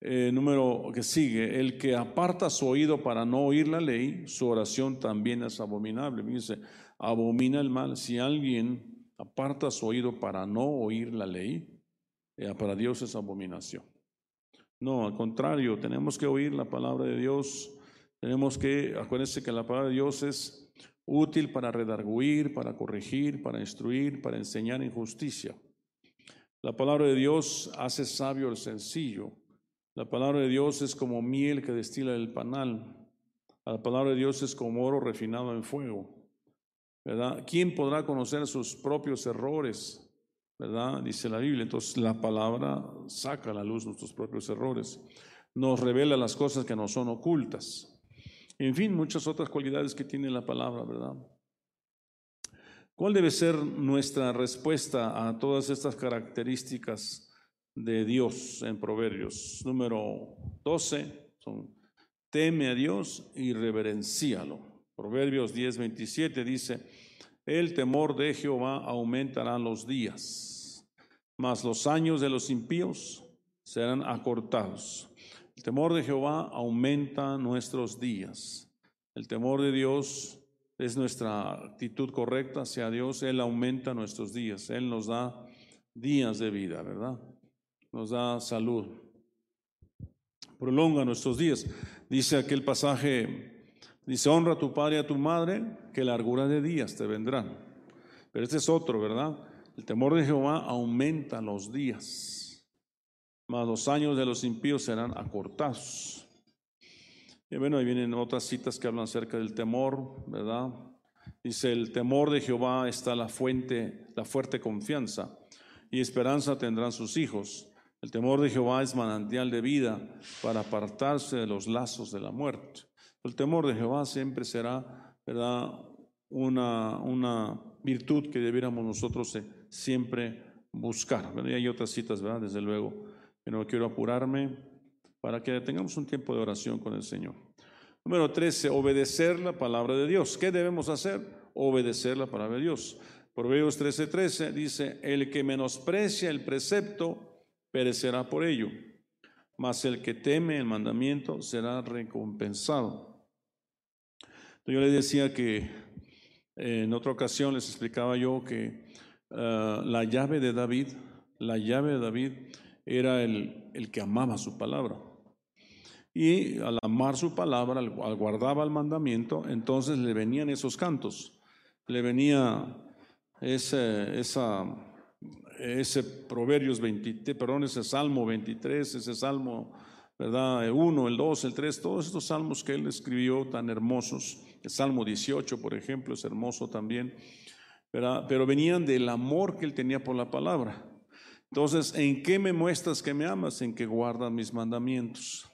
A: eh, número que sigue, el que aparta su oído para no oír la ley, su oración también es abominable. Dice, abomina el mal. Si alguien aparta su oído para no oír la ley, eh, para Dios es abominación. No, al contrario, tenemos que oír la palabra de Dios. Tenemos que, acuérdense que la palabra de Dios es útil para redarguir, para corregir, para instruir, para enseñar en justicia. La palabra de Dios hace sabio el sencillo. La palabra de Dios es como miel que destila el panal. La palabra de Dios es como oro refinado en fuego. ¿Quién podrá conocer sus propios errores? ¿Verdad? Dice la Biblia. Entonces la palabra saca a la luz nuestros propios errores. Nos revela las cosas que nos son ocultas. En fin, muchas otras cualidades que tiene la palabra, ¿verdad? ¿Cuál debe ser nuestra respuesta a todas estas características de Dios en Proverbios? Número 12 son, teme a Dios y reverencíalo. Proverbios 10, 27 dice, el temor de Jehová aumentará los días, mas los años de los impíos serán acortados. Temor de Jehová aumenta nuestros días. El temor de Dios es nuestra actitud correcta hacia Dios. Él aumenta nuestros días. Él nos da días de vida, ¿verdad? Nos da salud. Prolonga nuestros días. Dice aquel pasaje, dice, honra a tu padre y a tu madre, que largura de días te vendrán. Pero este es otro, ¿verdad? El temor de Jehová aumenta los días mas los años de los impíos serán acortados. Y bueno, ahí vienen otras citas que hablan acerca del temor, ¿verdad? Dice, el temor de Jehová está la fuente, la fuerte confianza, y esperanza tendrán sus hijos. El temor de Jehová es manantial de vida para apartarse de los lazos de la muerte. El temor de Jehová siempre será, ¿verdad? Una, una virtud que debiéramos nosotros eh, siempre buscar. Y hay otras citas, ¿verdad? Desde luego no quiero apurarme para que tengamos un tiempo de oración con el Señor. Número 13, obedecer la palabra de Dios. ¿Qué debemos hacer? Obedecer la palabra de Dios. Proverbios 13, 13 dice, el que menosprecia el precepto perecerá por ello, mas el que teme el mandamiento será recompensado. Yo les decía que eh, en otra ocasión les explicaba yo que ah, la llave de David, la llave de David era el, el que amaba su palabra. Y al amar su palabra, al, guardaba el mandamiento, entonces le venían esos cantos, le venía ese, esa, ese Proverbios 23, perdón, ese Salmo 23, ese Salmo, ¿verdad? El 1, el 2, el 3, todos estos salmos que él escribió tan hermosos. El Salmo 18, por ejemplo, es hermoso también, pero venían del amor que él tenía por la palabra. Entonces, ¿en qué me muestras que me amas? En que guardas mis mandamientos.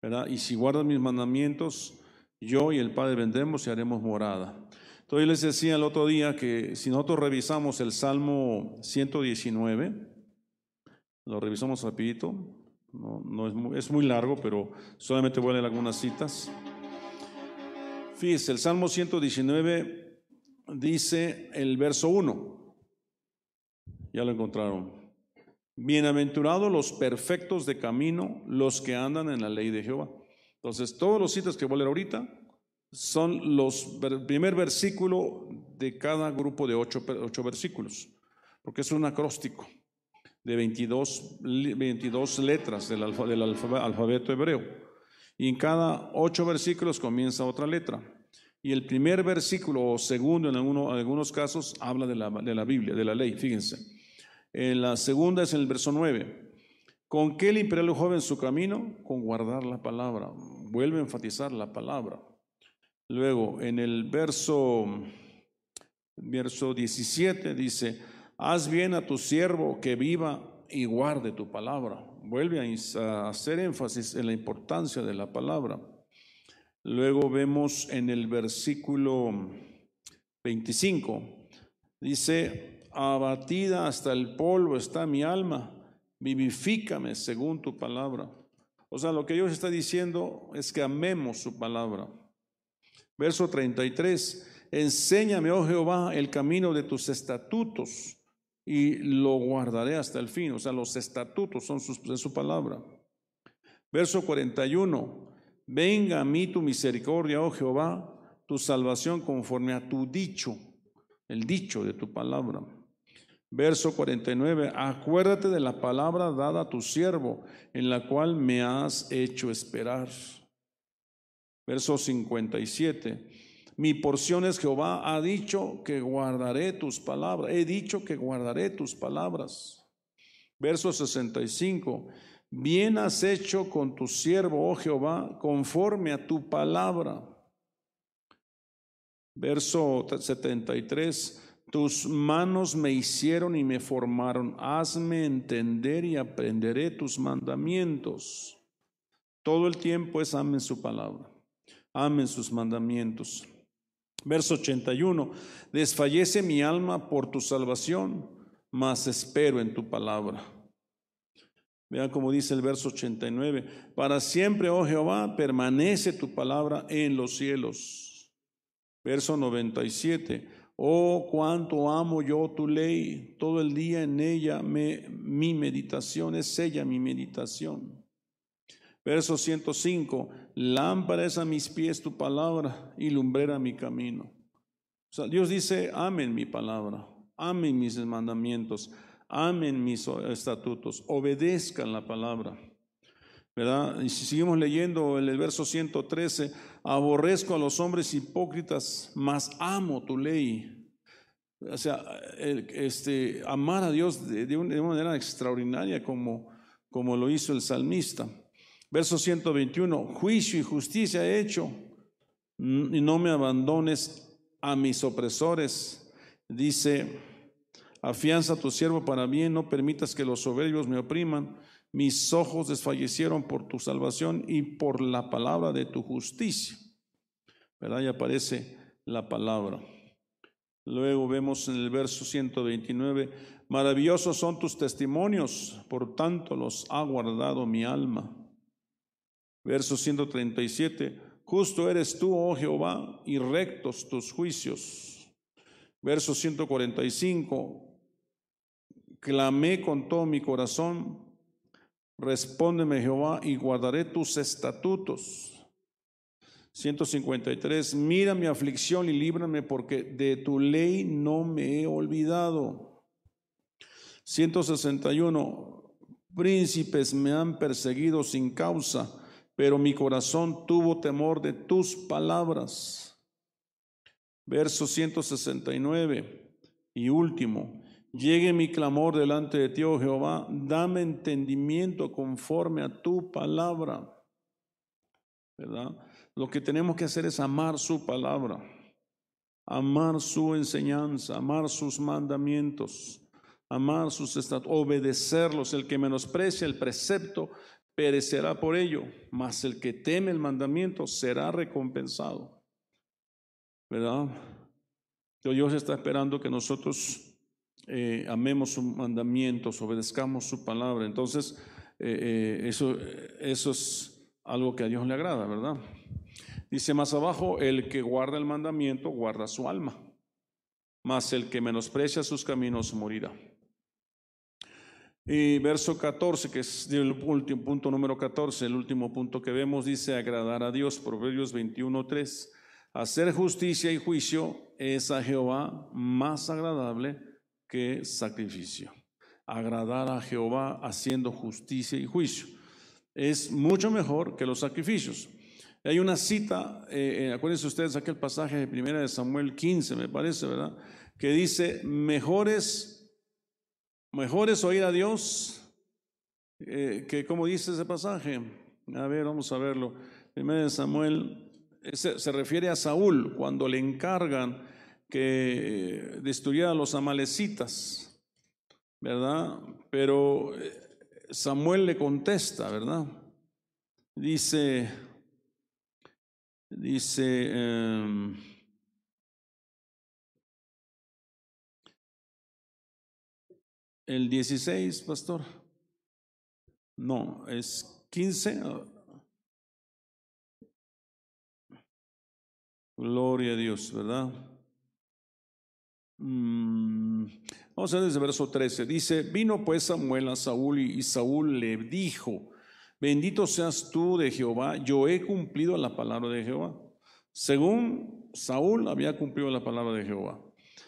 A: ¿Verdad? Y si guardas mis mandamientos, yo y el Padre vendremos y haremos morada. Entonces les decía el otro día que si nosotros revisamos el Salmo 119, lo revisamos rapidito, no, es, muy, es, muy, largo, pero solamente voy a leer algunas citas. Fíjese, el Salmo 119 dice el verso 1, ya lo encontraron. Bienaventurados los perfectos de camino, los que andan en la ley de Jehová. Entonces, todos los citas que voy a leer ahorita son los primer versículo de cada grupo de ocho, versículos, porque es un acróstico de 22, 22 letras del, alfabeto hebreo. Y en cada ocho versículos comienza otra letra. Y el primer versículo o segundo en algunos casos habla de la, de la Biblia, de la ley, fíjense. En la segunda es en el verso 9. ¿Con qué limpiará el joven su camino? Con guardar la palabra. Vuelve a enfatizar la palabra. Luego, en el verso, verso 17 dice, haz bien a tu siervo que viva y guarde tu palabra. Vuelve a hacer énfasis en la importancia de la palabra. Luego vemos en el versículo 25, dice, abatida hasta el polvo está mi alma, vivifícame según tu palabra. O sea, lo que Dios está diciendo es que amemos su palabra. Verso 33, enséñame, oh Jehová, el camino de tus estatutos y lo guardaré hasta el fin. O sea, los estatutos son de su palabra. Verso 41, venga a mí tu misericordia, oh Jehová, tu salvación conforme a tu dicho, el dicho de tu palabra. Verso 49, acuérdate de la palabra dada a tu siervo, en la cual me has hecho esperar. Verso 57, mi porción es Jehová, ha dicho que guardaré tus palabras. He dicho que guardaré tus palabras. Verso 65. Bien has hecho con tu siervo, oh Jehová, conforme a tu palabra. Verso 73. Tus manos me hicieron y me formaron. Hazme entender y aprenderé tus mandamientos. Todo el tiempo es amen su palabra. Amen sus mandamientos. Verso 81, desfallece mi alma por tu salvación, mas espero en tu palabra. Vean como dice el verso 89, para siempre, oh Jehová, permanece tu palabra en los cielos. Verso 97, oh cuánto amo yo tu ley, todo el día en ella me, mi meditación es ella mi meditación. Verso 105, lámpara es a mis pies tu palabra y lumbrera mi camino. Dios dice, amen mi palabra, amen mis mandamientos, amen mis estatutos, obedezcan la palabra. Y si seguimos leyendo en el verso 113, aborrezco a los hombres hipócritas, mas amo tu ley. O sea, este, amar a Dios de, una manera extraordinaria como, como lo hizo el salmista. Verso 121, juicio y justicia he hecho, y no me abandones a mis opresores. Dice, afianza a tu siervo para bien, no permitas que los soberbios me opriman. Mis ojos desfallecieron por tu salvación y por la palabra de tu justicia. ¿Verdad? Y aparece la palabra. Luego vemos en el verso 129, maravillosos son tus testimonios, por tanto los ha guardado mi alma. Verso 137, justo eres tú, oh Jehová, y rectos tus juicios. Verso 145, clamé con todo mi corazón, respóndeme Jehová y guardaré tus estatutos. 153, mira mi aflicción y líbrame porque de tu ley no me he olvidado. 161, príncipes me han perseguido sin causa pero mi corazón tuvo temor de tus palabras. Verso 169 y último, llegue mi clamor delante de ti, oh Jehová, dame entendimiento conforme a tu palabra. ¿Verdad? Lo que tenemos que hacer es amar su palabra, amar su enseñanza, amar sus mandamientos, amar sus estados, obedecerlos. El que menosprecia el precepto perecerá por ello, mas el que teme el mandamiento será recompensado. ¿Verdad? Dios está esperando que nosotros eh, amemos sus mandamientos, obedezcamos su palabra. Entonces, eh, eh, eso, eso es algo que a Dios le agrada, ¿verdad? Dice más abajo, el que guarda el mandamiento guarda su alma, mas el que menosprecia sus caminos morirá. Y verso 14, que es el último punto número 14, el último punto que vemos, dice agradar a Dios, Proverbios 21, 3. Hacer justicia y juicio es a Jehová más agradable que sacrificio. Agradar a Jehová haciendo justicia y juicio. es mucho mejor que los sacrificios. Hay una cita, eh, eh, acuérdense ustedes aquel pasaje de 1 de Samuel 15, me parece, ¿verdad? Que dice, mejores, mejores oír a Dios, eh, que como dice ese pasaje, a ver, vamos a verlo. 1 de Samuel se refiere a Saúl cuando le encargan que destruyera a los amalecitas, ¿verdad? Pero Samuel le contesta, ¿verdad? Dice, dice, em, el 16, pastor. No, es 15. Gloria a Dios, ¿verdad? Mm, vamos a ver desde verso 13. Dice, vino pues Samuel a Saúl y Saúl le dijo, bendito seas tú de Jehová, yo he cumplido la palabra de Jehová. Según Saúl había cumplido la palabra de Jehová.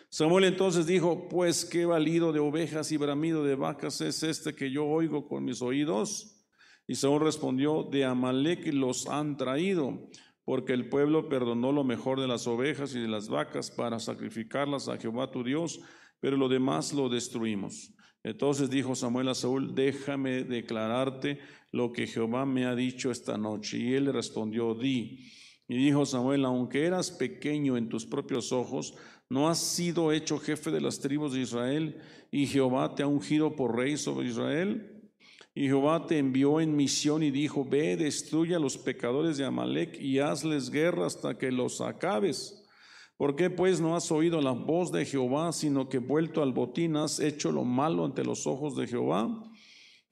A: Samuel entonces dijo, pues qué valido de ovejas y bramido de vacas es este que yo oigo con mis oídos. Y Saúl respondió, de Amalek los han traído, porque el pueblo perdonó lo mejor de las ovejas y de las vacas para sacrificarlas a Jehová tu Dios, pero lo demás lo destruimos. Entonces dijo Samuel a Saúl, déjame declararte lo que Jehová me ha dicho esta noche. Y él le respondió, di. Y dijo Samuel, aunque eras pequeño en tus propios ojos, no has sido hecho jefe de las tribus de Israel, y Jehová te ha ungido por rey sobre Israel. Y Jehová te envió en misión y dijo, ve, destruye a los pecadores de Amalek y hazles guerra hasta que los acabes. ¿Por qué pues no has oído la voz de Jehová, sino que vuelto al botín has hecho lo malo ante los ojos de Jehová?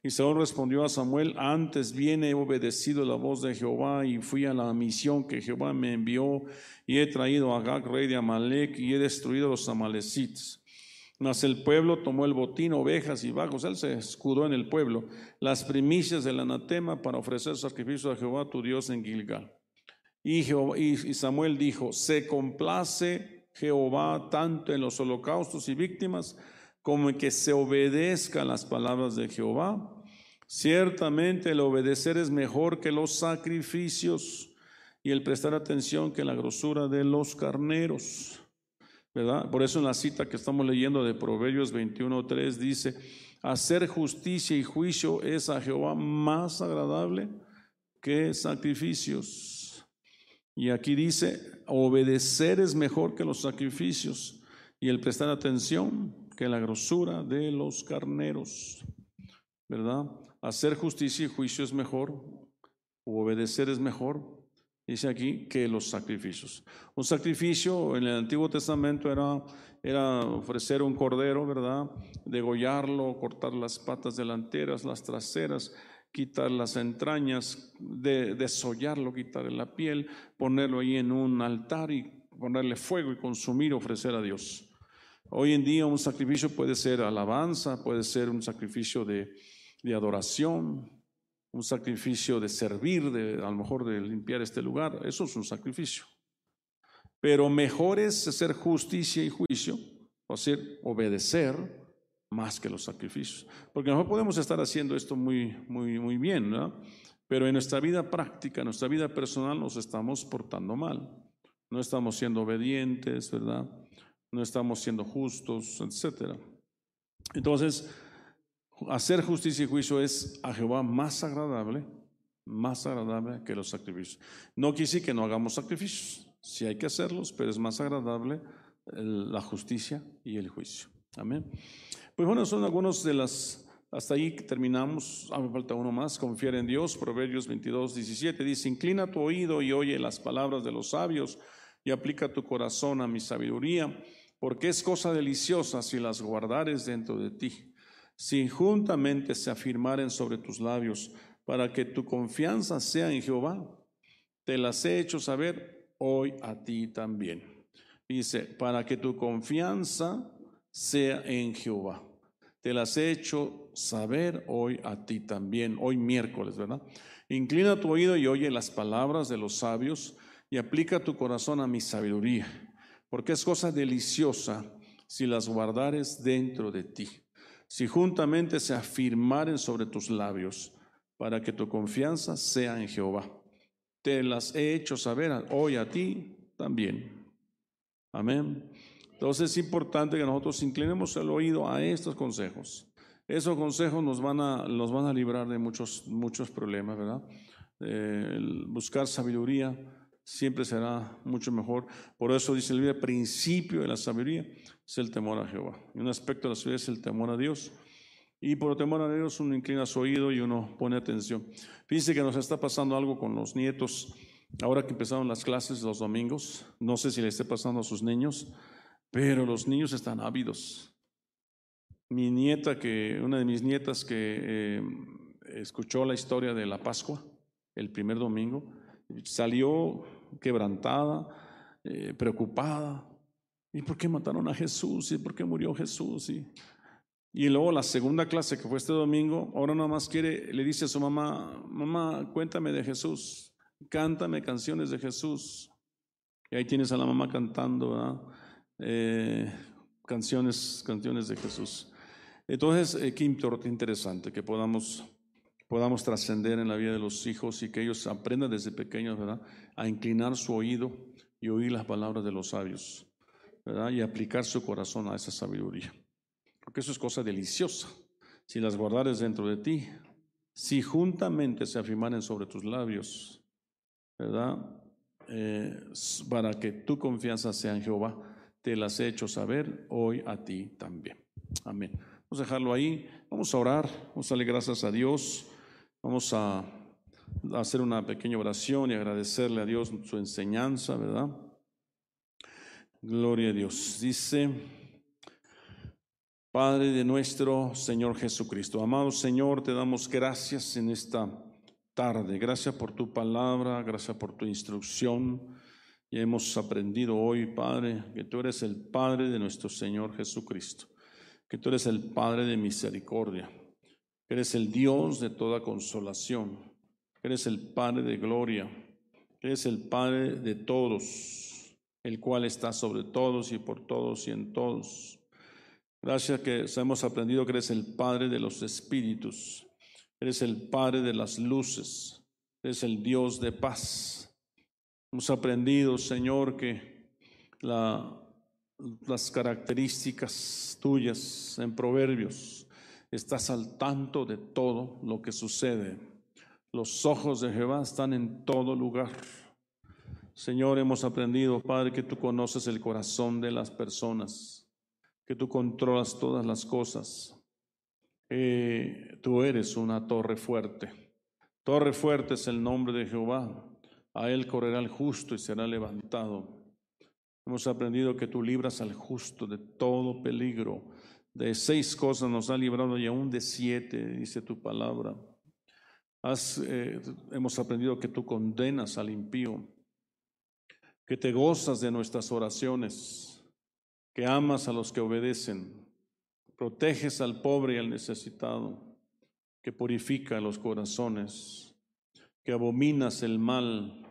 A: Y Saúl respondió a Samuel, antes bien he obedecido la voz de Jehová y fui a la misión que Jehová me envió y he traído a Agag, rey de Amalek, y he destruido a los amalecitas. Mas el pueblo tomó el botín, ovejas y vagos, él se escudó en el pueblo, las primicias del anatema para ofrecer sacrificio a Jehová tu Dios en Gilgal. Y, y Samuel dijo, se complace Jehová tanto en los holocaustos y víctimas como en que se obedezcan las palabras de Jehová. Ciertamente el obedecer es mejor que los sacrificios y el prestar atención que la grosura de los carneros. Por eso en la cita que estamos leyendo de Proverbios 21.3 dice, hacer justicia y juicio es a Jehová más agradable que sacrificios. Y aquí dice, obedecer es mejor que los sacrificios y el prestar atención que la grosura de los carneros, ¿verdad? Hacer justicia y juicio es mejor, obedecer es mejor, dice aquí, que los sacrificios. Un sacrificio en el Antiguo Testamento era, ofrecer un cordero, ¿verdad? Degollarlo, cortar las patas delanteras, las traseras, quitar las entrañas, de, desollarlo, quitarle la piel, ponerlo ahí en un altar y ponerle fuego y consumir, ofrecer a Dios. Hoy en día un sacrificio puede ser alabanza, puede ser un sacrificio de, adoración, un sacrificio de servir, de, a lo mejor de limpiar este lugar. Eso es un sacrificio. Pero mejor es hacer justicia y juicio, o hacer obedecer más que los sacrificios. Porque no podemos estar haciendo esto muy, muy, muy bien, ¿no? Pero en nuestra vida práctica, en nuestra vida personal, nos estamos portando mal. No estamos siendo obedientes, ¿verdad? no estamos siendo justos, etc. Entonces, hacer justicia y juicio es a Jehová más agradable, más agradable que los sacrificios. No quise que no hagamos sacrificios, sí hay que hacerlos, pero es más agradable la justicia y el juicio. Amén. Pues bueno, son algunos de las, hasta ahí terminamos, ah, me falta uno más, confiar en Dios, Proverbios 22, 17, dice, inclina tu oído y oye las palabras de los sabios y aplica tu corazón a mi sabiduría porque es cosa deliciosa si las guardares dentro de ti, si juntamente se afirmaren sobre tus labios, para que tu confianza sea en Jehová. Te las he hecho saber hoy a ti también. Dice, para que tu confianza sea en Jehová. Te las he hecho saber hoy a ti también, hoy miércoles, ¿verdad? Inclina tu oído y oye las palabras de los sabios y aplica tu corazón a mi sabiduría porque es cosa deliciosa si las guardares dentro de ti, si juntamente se afirmaren sobre tus labios, para que tu confianza sea en Jehová. Te las he hecho saber hoy a ti también. Amén. Entonces es importante que nosotros inclinemos el oído a estos consejos. Esos consejos nos van a, nos van a librar de muchos, muchos problemas, ¿verdad? Eh, buscar sabiduría siempre será mucho mejor. Por eso dice el principio de la sabiduría es el temor a Jehová. Y un aspecto de la sabiduría es el temor a Dios. Y por temor a Dios uno inclina su oído y uno pone atención. Fíjense que nos está pasando algo con los nietos. Ahora que empezaron las clases los domingos, no sé si le esté pasando a sus niños, pero los niños están ávidos. Mi nieta, que una de mis nietas que eh, escuchó la historia de la Pascua el primer domingo, salió quebrantada, eh, preocupada. ¿Y por qué mataron a Jesús? ¿Y por qué murió Jesús? Y, y luego la segunda clase que fue este domingo, ahora nada más quiere, le dice a su mamá, mamá, cuéntame de Jesús, cántame canciones de Jesús. Y ahí tienes a la mamá cantando eh, canciones, canciones de Jesús. Entonces, eh, qué interesante que podamos, podamos trascender en la vida de los hijos y que ellos aprendan desde pequeños, ¿verdad? A inclinar su oído y oír las palabras de los sabios, ¿verdad? Y aplicar su corazón a esa sabiduría. Porque eso es cosa deliciosa. Si las guardares dentro de ti, si juntamente se afirmaren sobre tus labios, ¿verdad? Eh, para que tu confianza sea en Jehová, te las he hecho saber hoy a ti también. Amén. Vamos a dejarlo ahí. Vamos a orar. Vamos a darle gracias a Dios. Vamos a hacer una pequeña oración y agradecerle a Dios su enseñanza, ¿verdad? Gloria a Dios. Dice. Padre de nuestro Señor Jesucristo. Amado Señor, te damos gracias en esta tarde. Gracias por tu palabra, gracias por tu instrucción. Y hemos aprendido hoy, Padre, que tú eres el Padre de nuestro Señor Jesucristo, que tú eres el Padre de misericordia, que eres el Dios de toda consolación, que eres el Padre de gloria, que eres el Padre de todos, el cual está sobre todos y por todos y en todos. Gracias que hemos aprendido que eres el Padre de los espíritus, eres el Padre de las luces, eres el Dios de paz. Hemos aprendido, Señor, que las características tuyas en Proverbios, estás al tanto de todo lo que sucede. Los ojos de Jehová están en todo lugar. Señor, hemos aprendido, Padre, que tú conoces el corazón de las personas que tú controlas todas las cosas. tú eres una torre fuerte. Torre fuerte es el nombre de Jehová. A él correrá el justo y será levantado. Hemos aprendido que tú libras al justo de todo peligro. De seis cosas nos ha librado y aún de siete, dice tu palabra. Eh, hemos aprendido que tú condenas al impío, que te gozas de nuestras oraciones que amas a los que obedecen, proteges al pobre y al necesitado, que purifica los corazones, que abominas el mal.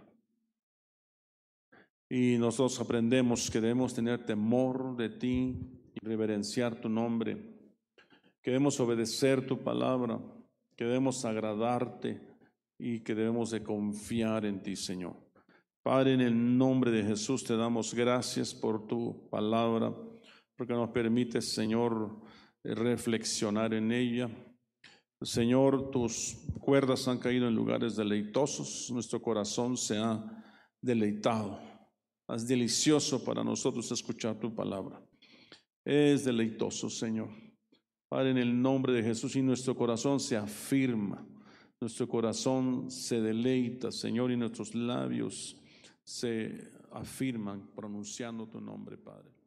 A: Y nosotros aprendemos que debemos tener temor de ti y reverenciar tu nombre, que debemos obedecer tu palabra, que debemos agradarte y que debemos de confiar en ti, Señor. Padre, en el nombre de Jesús te damos gracias por tu palabra, porque nos permite, Señor, reflexionar en ella. Señor, tus cuerdas han caído en lugares deleitosos, nuestro corazón se ha deleitado. Es delicioso para nosotros escuchar tu palabra. Es deleitoso, Señor. Padre, en el nombre de Jesús y nuestro corazón se afirma, nuestro corazón se deleita, Señor, y nuestros labios se afirman pronunciando tu nombre, Padre.